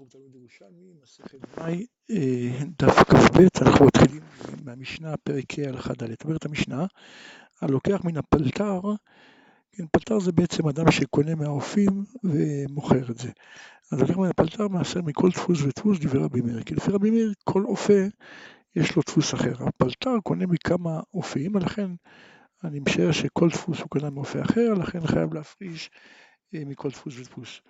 אנחנו בתלמוד ירושלמי, מסכת דמאי, אה, דף כ"ב, אנחנו מתחילים מהמשנה, פרק ה' הלכה ד'. אומרת המשנה, הלוקח מן הפלטר, כן, פלטר זה בעצם אדם שקונה מהאופים ומוכר את זה. אז לוקח מן הפלטר מעשר מכל דפוס ודפוס דברי רבי מאיר, כי לפי רבי מאיר כל אופה יש לו דפוס אחר. הפלטר קונה מכמה אופים, ולכן אני משער שכל דפוס הוא קונה מאופה אחר, לכן חייב להפריש מכל דפוס ודפוס.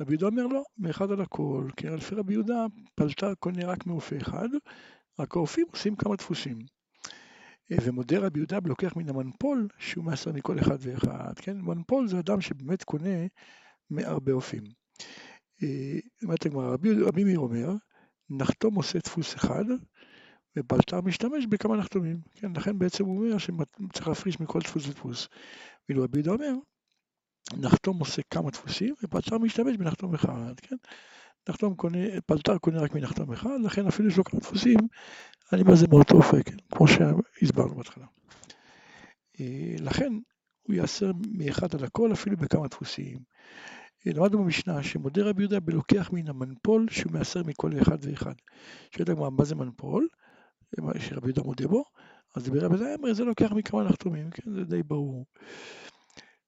רבי יהודה אומר לא, מאחד על הכל, כי לפי רבי יהודה פלטר קונה רק מאופה אחד, רק האופים עושים כמה דפוסים. אה, ומודה רבי יהודה ולוקח מן המנפול שהוא מעשר מכל אחד ואחד, כן? מנפול זה אדם שבאמת קונה מהרבה אופים. אה, אומרת הגמרא, רבי, רבי מאיר אומר, נחתום עושה דפוס אחד, ופלטר משתמש בכמה נחתומים, כן? לכן בעצם הוא אומר שצריך להפריש מכל דפוס ודפוס. ואילו רבי יהודה אומר, נחתום עושה כמה דפוסים, ופלטר משתמש בנחתום אחד, כן? נחתום קונה, פלטר קונה רק מנחתום אחד, לכן אפילו יש לו כמה דפוסים, אני אומר זה מאותו אופק, כן? כמו שהסברנו בהתחלה. אה, לכן הוא יאסר מאחד על הכל, אפילו בכמה דפוסים. אה, למדנו במשנה שמודה רבי יהודה בלוקח מן המנפול שהוא מאסר מכל אחד ואחד. הגמרא, מה זה מנפול? שרבי יהודה מודה בו, אז דיבר רבי יהודה, זה לוקח מכמה נחתומים, כן? זה די ברור.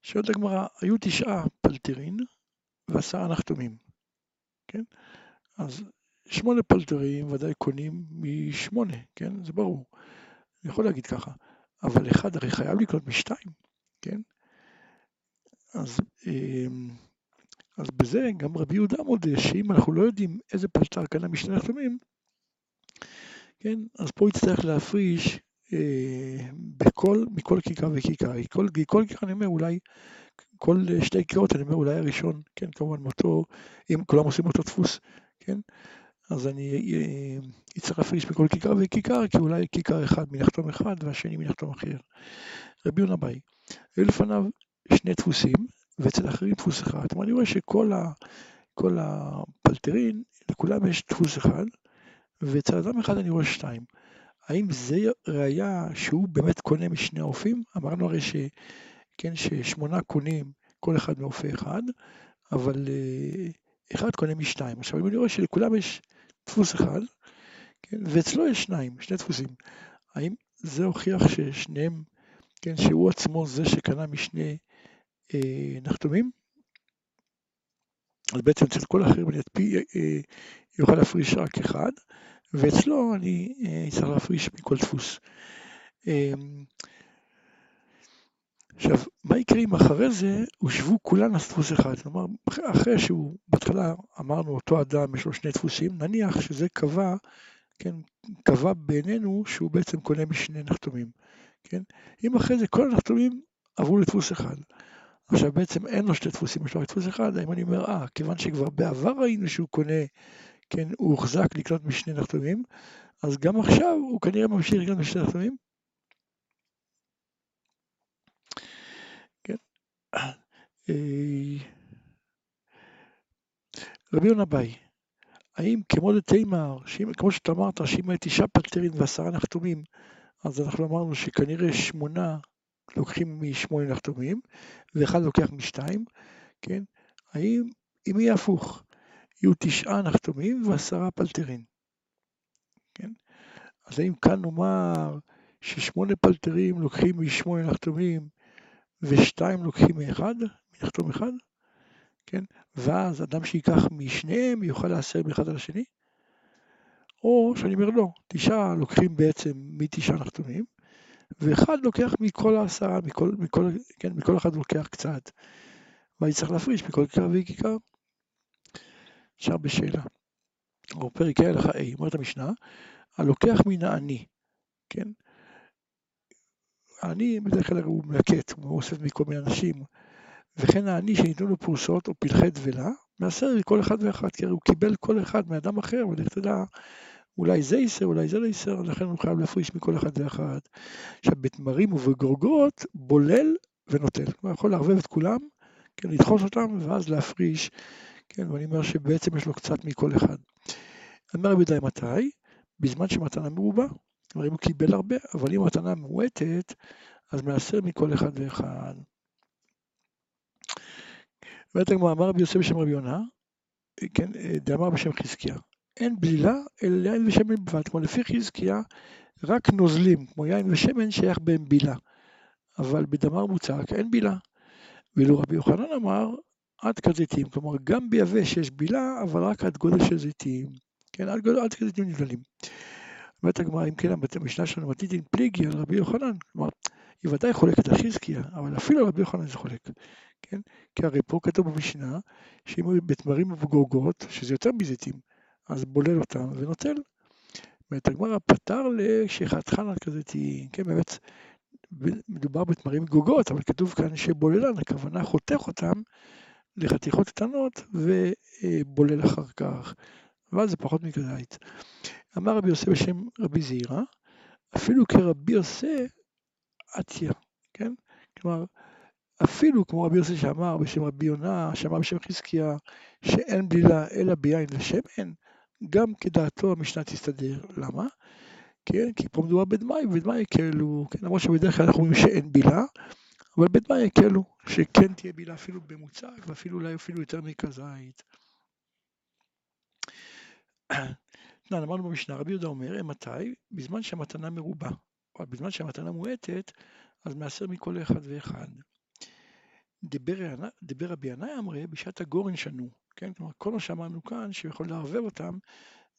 שואלת הגמרא, היו תשעה פלטרין ועשרה נחתומים, כן? אז שמונה פלטרים ודאי קונים משמונה, כן? זה ברור. אני יכול להגיד ככה, אבל אחד הרי חייב לקנות משתיים, כן? אז, אמ, אז בזה גם רבי יהודה מודה שאם אנחנו לא יודעים איזה פלטר קנה משני נחתומים, כן? אז פה יצטרך להפריש בכל, מכל כיכר וכיכר. כל, כל כיכר אני אומר אולי, כל שתי כיכרות אני אומר אולי הראשון, כן, כמובן מאותו, אם כולם עושים אותו דפוס, כן, אז אני אה, אצטרך להפריש בכל כיכר וכיכר, כי אולי כיכר אחד מנחתום אחד והשני מנחתום אחר. רבי יונה באי, היו לפניו שני דפוסים, ואצל אחרים דפוס אחד. אני רואה שכל ה, כל הפלטרין, לכולם יש דפוס אחד, ואצל אדם אחד אני רואה שתיים. האם זה ראיה שהוא באמת קונה משני האופים? אמרנו הרי ש... כן, ששמונה קונים כל אחד מאופה אחד, אבל אה, אחד קונה משתיים. עכשיו אם אני רואה שלכולם יש דפוס אחד, כן, ואצלו יש שניים, שני דפוסים, האם זה הוכיח ששניהם, כן, שהוא עצמו זה שקנה משני אה, נחתומים? אז בעצם אצל כל האחרים אני אדפי, אה, אה, יוכל להפריש רק אחד, ואצלו אני אה, אצטרך להפריש מכל דפוס. אמ, עכשיו, מה יקרה אם אחרי זה הושבו כולן לדפוס אחד? כלומר, אחרי שהוא, בהתחלה אמרנו אותו אדם יש לו שני דפוסים, נניח שזה קבע, כן, קבע בעינינו שהוא בעצם קונה משני נחתומים, כן? אם אחרי זה כל הנחתומים עברו לדפוס אחד. עכשיו בעצם אין לו שתי דפוסים, יש לו רק דפוס אחד, האם אני אומר, אה, כיוון שכבר בעבר ראינו שהוא קונה כן, הוא הוחזק לקנות משני נחתומים, אז גם עכשיו הוא כנראה ממשיך לקנות משני נחתומים. כן. אה, רבי יונה ביי, האם כמו לתימר, כמו שאתה אמרת, שאם היה תשעה פלטרין ועשרה נחתומים, אז אנחנו אמרנו שכנראה שמונה לוקחים משמונה נחתומים, ואחד לוקח משתיים, כן? האם, אם יהיה הפוך, יהיו תשעה נחתומים ועשרה פלטרין. כן? אז האם כאן נאמר ששמונה פלטרים לוקחים משמונה נחתומים ושתיים לוקחים מאחד, מנחתום אחד? כן? ואז אדם שייקח משניהם יוכל לעשר מאחד על השני? או שאני אומר לא, תשעה לוקחים בעצם מתשעה נחתומים, ואחד לוקח מכל העשרה, מכל, מכל, כן, מכל אחד לוקח קצת. ואני צריך להפריש מכל כיכר וכיכר. אפשר בשאלה. או פרק ה' הלכה ה', אומרת המשנה, הלוקח מן העני, כן? העני בדרך כלל הוא מלקט, הוא אוסף מכל מיני אנשים, וכן העני שניתנו לו פרוסות או פלחי דבלה, מעשר לכל אחד ואחד, כי הרי הוא קיבל כל אחד מאדם אחר, ולך תדע, אולי זה ייסר, אולי זה לא ייסר, לכן הוא חייב להפריש מכל אחד ואחד. עכשיו, בתמרים ובגורגות, בולל ונוטל. כלומר, יכול לערבב את כולם, כן, לדחוס אותם, ואז להפריש כן, ואני אומר שבעצם יש לו קצת מכל אחד. אומר רבי די מתי? בזמן שמתנה מרובה. כלומר, אם הוא קיבל הרבה, אבל אם מתנה מועטת, אז מעשר מכל אחד ואחד. אומרת הגמרא, אמר רבי יוסף בשם רבי יונה, כן, דאמר בשם חזקיה, אין בלילה אלא יין ושמן בלבד, כמו לפי חזקיה רק נוזלים, כמו יין ושמן שייך בהם בילה, אבל בדמר מוצק אין בילה. ואילו רבי יוחנן אמר עד כד זיתים, כלומר גם ביבש יש בילה, אבל רק עד גודל של זיתים, כן, עד, גודל, עד כד זיתים נבדלים. אומרת הגמרא, אם כן, המשנה שלנו מתיתין פליגי על רבי יוחנן, כלומר, היא ודאי חולקת על חזקיה, אבל אפילו על רבי יוחנן זה חולק, כן? כי הרי פה כתוב במשנה, שאם הוא בתמרים ובגוגות, שזה יותר מזיתים, אז בולל אותם ונוטל. אומרת הגמרא, פתר לשכחת חנה כזאתי, כן, באמת, מדובר בתמרים וגוגות, אבל כתוב כאן שבוללן, הכוונה חותך אותם לחתיכות קטנות ובולל אחר כך, אבל זה פחות מכזית. אמר רבי יוסף בשם רבי זעירא, אפילו כרבי יוסף עטיה, כן? כלומר, אפילו כמו רבי יוסף שאמר בשם רבי יונה, שאמר בשם חזקיה, שאין בלילה אלא ביין ושמן, גם כדעתו המשנה תסתדר. למה? כן, כי פה מדובר בדמאי, ובדמאי יקלו, כן, למרות שבדרך כלל אנחנו אומרים שאין בילה, אבל בדמאי יקלו, שכן תהיה בילה אפילו במוצק, ואפילו אולי אפילו יותר מכזית. תנא, אמרנו במשנה, רבי יהודה אומר, מתי? בזמן שהמתנה מרובה, או בזמן שהמתנה מועטת, אז מעשר מכל אחד ואחד. דיבר רבי ינאי אמרי, בשעת הגורן שנו, כן? כלומר, כל מה שאמרנו כאן, שיכול לערבב אותם,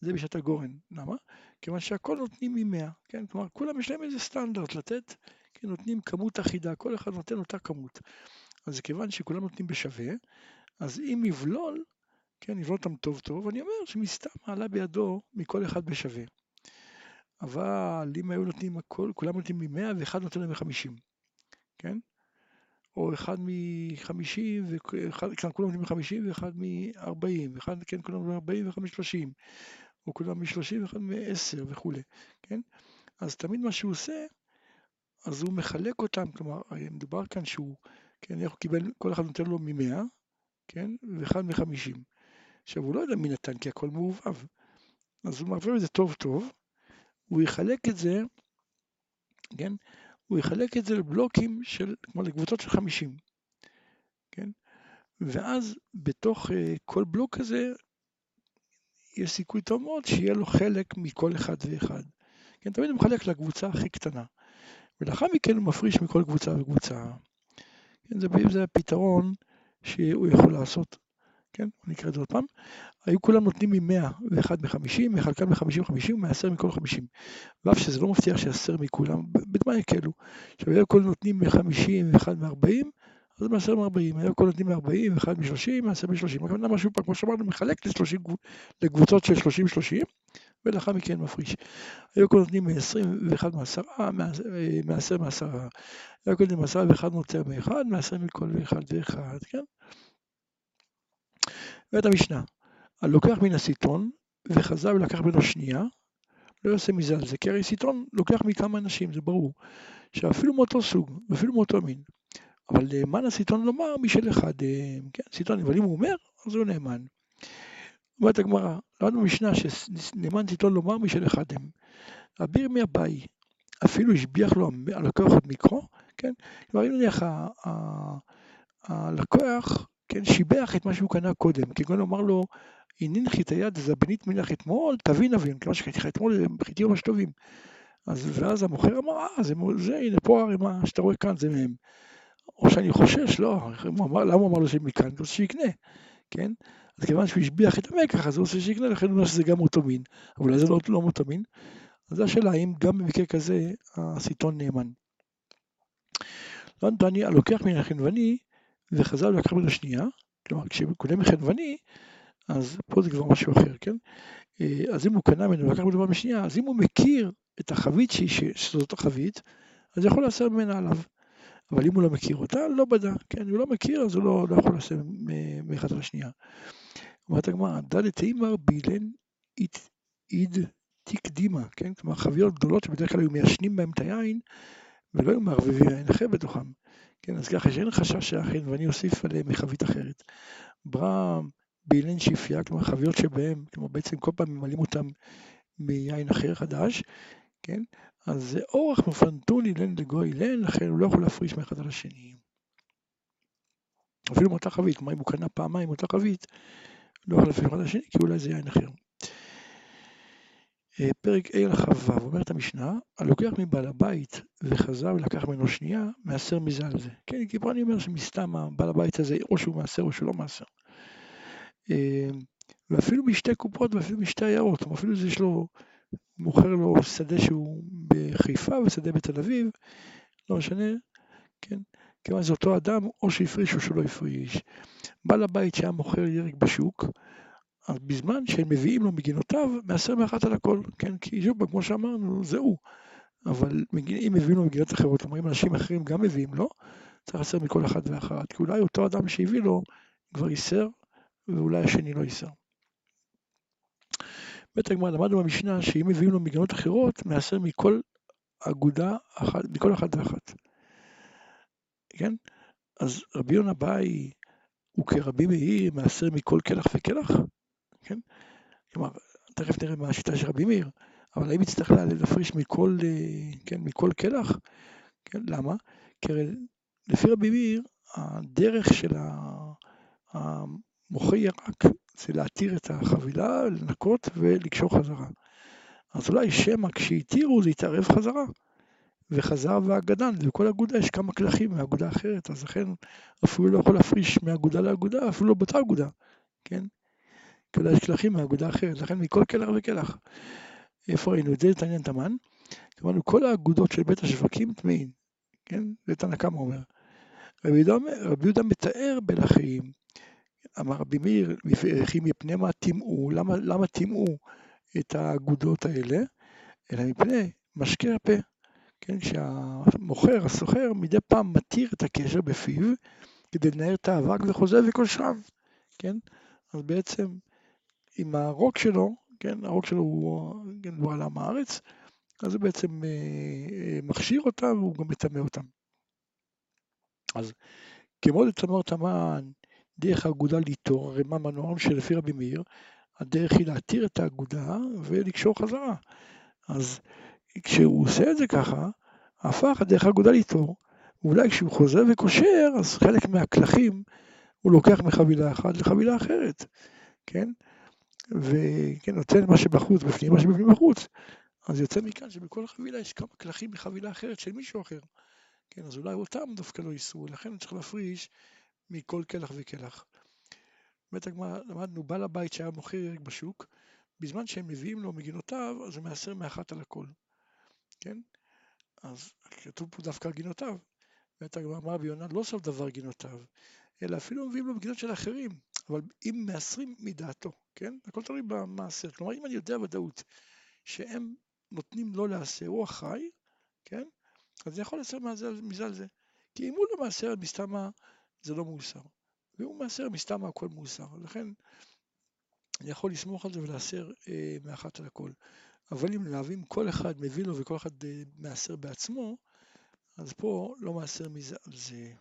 זה בשעת הגורן. למה? כיוון שהכל נותנים ממאה, כן? כלומר, כולם יש להם איזה סטנדרט לתת, כן? נותנים כמות אחידה, כל אחד נותן אותה כמות. אז כיוון שכולם נותנים בשווה, אז אם יבלול, כן, יבלול אותם טוב טוב, אני אומר שמסתם עלה בידו מכל אחד בשווה. אבל אם היו נותנים הכל, כולם נותנים ממאה ואחד נותן להם מחמישים, כן? או אחד מחמישים, ואחד, כן, כולם נותנים מחמישים ואחד מארבעים, ואחד, כן, כולם נותנים מארבעים ואחד משלושים, או כולם משלושים ואחד מעשר וכולי, כן? אז תמיד מה שהוא עושה, אז הוא מחלק אותם, כלומר, מדובר כאן שהוא, כן, איך הוא קיבל, כל אחד נותן לו ממאה, כן, ואחד מחמישים. עכשיו, הוא לא יודע מי נתן, כי הכל מעובב. אז הוא מעביר את זה טוב טוב, הוא יחלק את זה, כן, הוא יחלק את זה לבלוקים של, כמו לקבוצות של 50, כן, ואז בתוך uh, כל בלוק כזה, יש סיכוי טוב מאוד שיהיה לו חלק מכל אחד ואחד. כן, תמיד הוא מחלק לקבוצה הכי קטנה, ולאחר מכן הוא מפריש מכל קבוצה וקבוצה. כן, זה, זה הפתרון שהוא יכול לעשות. כן, אני אקרא את זה עוד פעם, היו כולם נותנים מ-100 ואחד מ-50, מחלקם מ-50-50 ומעשר מכל 50. ואף שזה לא מבטיח שיעשר מכולם, בדמה יקלו. עכשיו, היו כולם נותנים מ-50 ואחד מ-40, אז מעשר מ-40, היו כולם נותנים מ-40 ואחד מ-30, מעשר מ-30. הכוונה משהו פה, כמו שאמרנו, מחלק ל-30, לקבוצות של 30-30, ולאחר מכן מפריש. היו כולם נותנים מ-20 ואחד מעשרה, מעשר מעשרה. היו כולם נותנים מעשרה ואחד מוצר מאחד, מעשר מכל אחד ואחד, כן? ואת המשנה, הלוקח מן הסיטון וחזר ולקח ממנו שנייה, לא יעשה מזה על זה, כי הרי סיטון לוקח מכמה אנשים, זה ברור, שאפילו מאותו סוג, ואפילו מאותו מין, אבל נאמן הסיטון לומר משל אחד, אה, כן, סיטון, אבל אם הוא אומר, אז הוא נאמן. אומרת הגמרא, למדנו במשנה שנאמן סיטון לומר משל אחד הם. אביר מאביי, אפילו השביח לו הלקוח את מקרו, כן, כלומר אם נניח הלקוח כן, שיבח את מה שהוא קנה קודם, כגון אמר לו, הנינך את היד זבנית מלך אתמול, תבין אבין, שקניתי לך אתמול, חיטי ממש טובים. אז ואז המוכר אמר, אה, זה, זה, הנה פה הרימה שאתה רואה כאן זה מהם. או שאני חושש, לא, הוא למה הוא אמר לו שמכאן? הוא רוצה שיקנה, כן? אז כיוון שהוא השביח את המקח, אז הוא רוצה שיקנה, לכן הוא אומר שזה גם אותו מין, אבל אולי זה לא, לא אותו מין. אז זו השאלה, האם גם במקרה כזה הסיטון נאמן. לא נתני, הלוקח מן החנווני וחז"ל לקח ממנו שנייה, כלומר כשקונה מחנווני, אז פה זה כבר משהו אחר, כן? אה, אז אם הוא קנה ממנו ולקח ממנו משנייה, אז אם הוא מכיר את החבית שזאת החבית, אז יכול לעשות ממנה עליו. אבל אם הוא לא מכיר אותה, לא בדה, כן? הוא לא מכיר, אז הוא לא, לא יכול לעשות מאחד על השנייה. אומרת הגמרא, דלת אימר בילן איד תקדימה, כן? כלומר חביות גדולות שבדרך כלל היו מיישנים בהם את היין, ולא היו מערבבים יין אחר בתוכם. כן, אז ככה שאין חשש שאכן, ואני אוסיף עליהם מחבית אחרת. ברא באילן שפיה, כלומר חביות שבהם, כלומר בעצם כל פעם ממלאים אותם מיין אחר חדש, כן? אז זה אורח מפנטון אילן לגוי אילן, לכן הוא לא יכול להפריש מאחד על השני. אפילו מאותה חבית, כלומר אם הוא קנה פעמיים אותה חבית, לא יכול להפריש אחד לשני, כי אולי זה יין אחר. אה, פרק ה' ו', אומרת המשנה, הלוקח מבעל הבית וחזר ולקח ממנו שנייה, מעשר מזה על זה. כן, כי פה אני אומר שמסתם הבעל הבית הזה, או שהוא מעשר או שהוא לא מעשר. אה, ואפילו משתי קופות ואפילו משתי עיירות, אפילו זה יש לו, מוכר לו שדה שהוא בחיפה ושדה בתל אביב, לא משנה, כן, כיוון זה אותו אדם, או שהפריש או שלא הפריש. בעל הבית שהיה מוכר ירק בשוק, אז בזמן שהם מביאים לו מגינותיו, מעשר מאחת על הכל, כן? כי שוב כמו שאמרנו, זה הוא. אבל אם מביאים לו מגינות אחרות, כלומר אם אנשים אחרים גם מביאים לו, צריך לעשר מכל אחד ואחת, כי אולי אותו אדם שהביא לו כבר ייסר, ואולי השני לא ייסר. הגמרא למדנו במשנה שאם מביאים לו מגינות אחרות, מעשר מכל אגודה, אחת, מכל אחת ואחת. כן? אז רבי יונה באי הוא כרבי מאיר מעשר מכל קלח וקלח? כן? כלומר, תכף נראה מה השיטה של רבי מאיר, אבל האם יצטרך להפריש מכל, אה, כן, מכל קלח? כן, למה? כי לפי רבי מאיר, הדרך של המוכר ירק זה להתיר את החבילה, לנקות ולקשור חזרה. אז אולי שמא כשהתירו זה יתערב חזרה. וחזר והגדן, ובכל אגודה יש כמה קלחים מאגודה אחרת, אז לכן אפילו לא יכול להפריש מאגודה לאגודה, אפילו לא באותה אגודה, כן? כי אולי יש קלחים מאגודה אחרת, לכן מכל קלח וקלח. איפה ראינו את זה? את העניין תמן. אמרנו, כל האגודות של בית השווקים טמאים, כן? זה תנא קמא אומר. רבי יהודה מתאר בלחיים, אמר רבי מאיר, וכי מפני מה טימאו, למה, למה טימאו את האגודות האלה? אלא מפני משקה הפה. כן, שהמוכר, הסוחר, מדי פעם מתיר את הקשר בפיו כדי לנער את האבק וחוזר וכושרם, כן? אז בעצם עם הרוק שלו, כן, הרוק שלו הוא, כן, הוא על עם הארץ, אז זה בעצם אה, אה, מכשיר אותם והוא גם מטמא אותם. אז כמו לטמא תמן, דרך האגודה הרי מה מנועם שלפי רבי מאיר, הדרך היא להתיר את האגודה ולקשור חזרה. אז כשהוא עושה את זה ככה, הפך דרך אגודה ליטור. ואולי כשהוא חוזר וקושר, אז חלק מהקלחים הוא לוקח מחבילה אחת לחבילה אחרת, כן? וכן, נותן מה שבחוץ בפנים, מה שבפנים בחוץ. אז יוצא מכאן שבכל חבילה יש כמה קלחים מחבילה אחרת של מישהו אחר. כן, אז אולי אותם דווקא לא ייסעו, לכן צריך להפריש מכל קלח וקלח. באמת הגמרא, למדנו, בעל הבית שהיה מוכר ירק בשוק, בזמן שהם מביאים לו מגינותיו, אז הוא מעשר מאחת על הכל. כן? אז כתוב פה דווקא גינותיו. באמת הגמרא אמר ביונה לא סוף דבר גינותיו, אלא אפילו מביאים לו בגינות של אחרים, אבל אם מעשרים מדעתו, כן? הכל תלוי במעשר. כלומר, אם אני יודע ודאות שהם נותנים לו לעשר, הוא אחראי, כן? אז אני יכול לעשר מזה על זה. כי אם הוא לא מעשר, מסתמה זה לא מאוסר. ואם הוא מעשר, מסתמה הכל מאוסר. לכן אני יכול לסמוך על זה ולעשר אה, מאחת על הכל. אבל אם להבים כל אחד מביא לו וכל אחד אה, מעשר בעצמו, אז פה לא מעשר מזה על זה.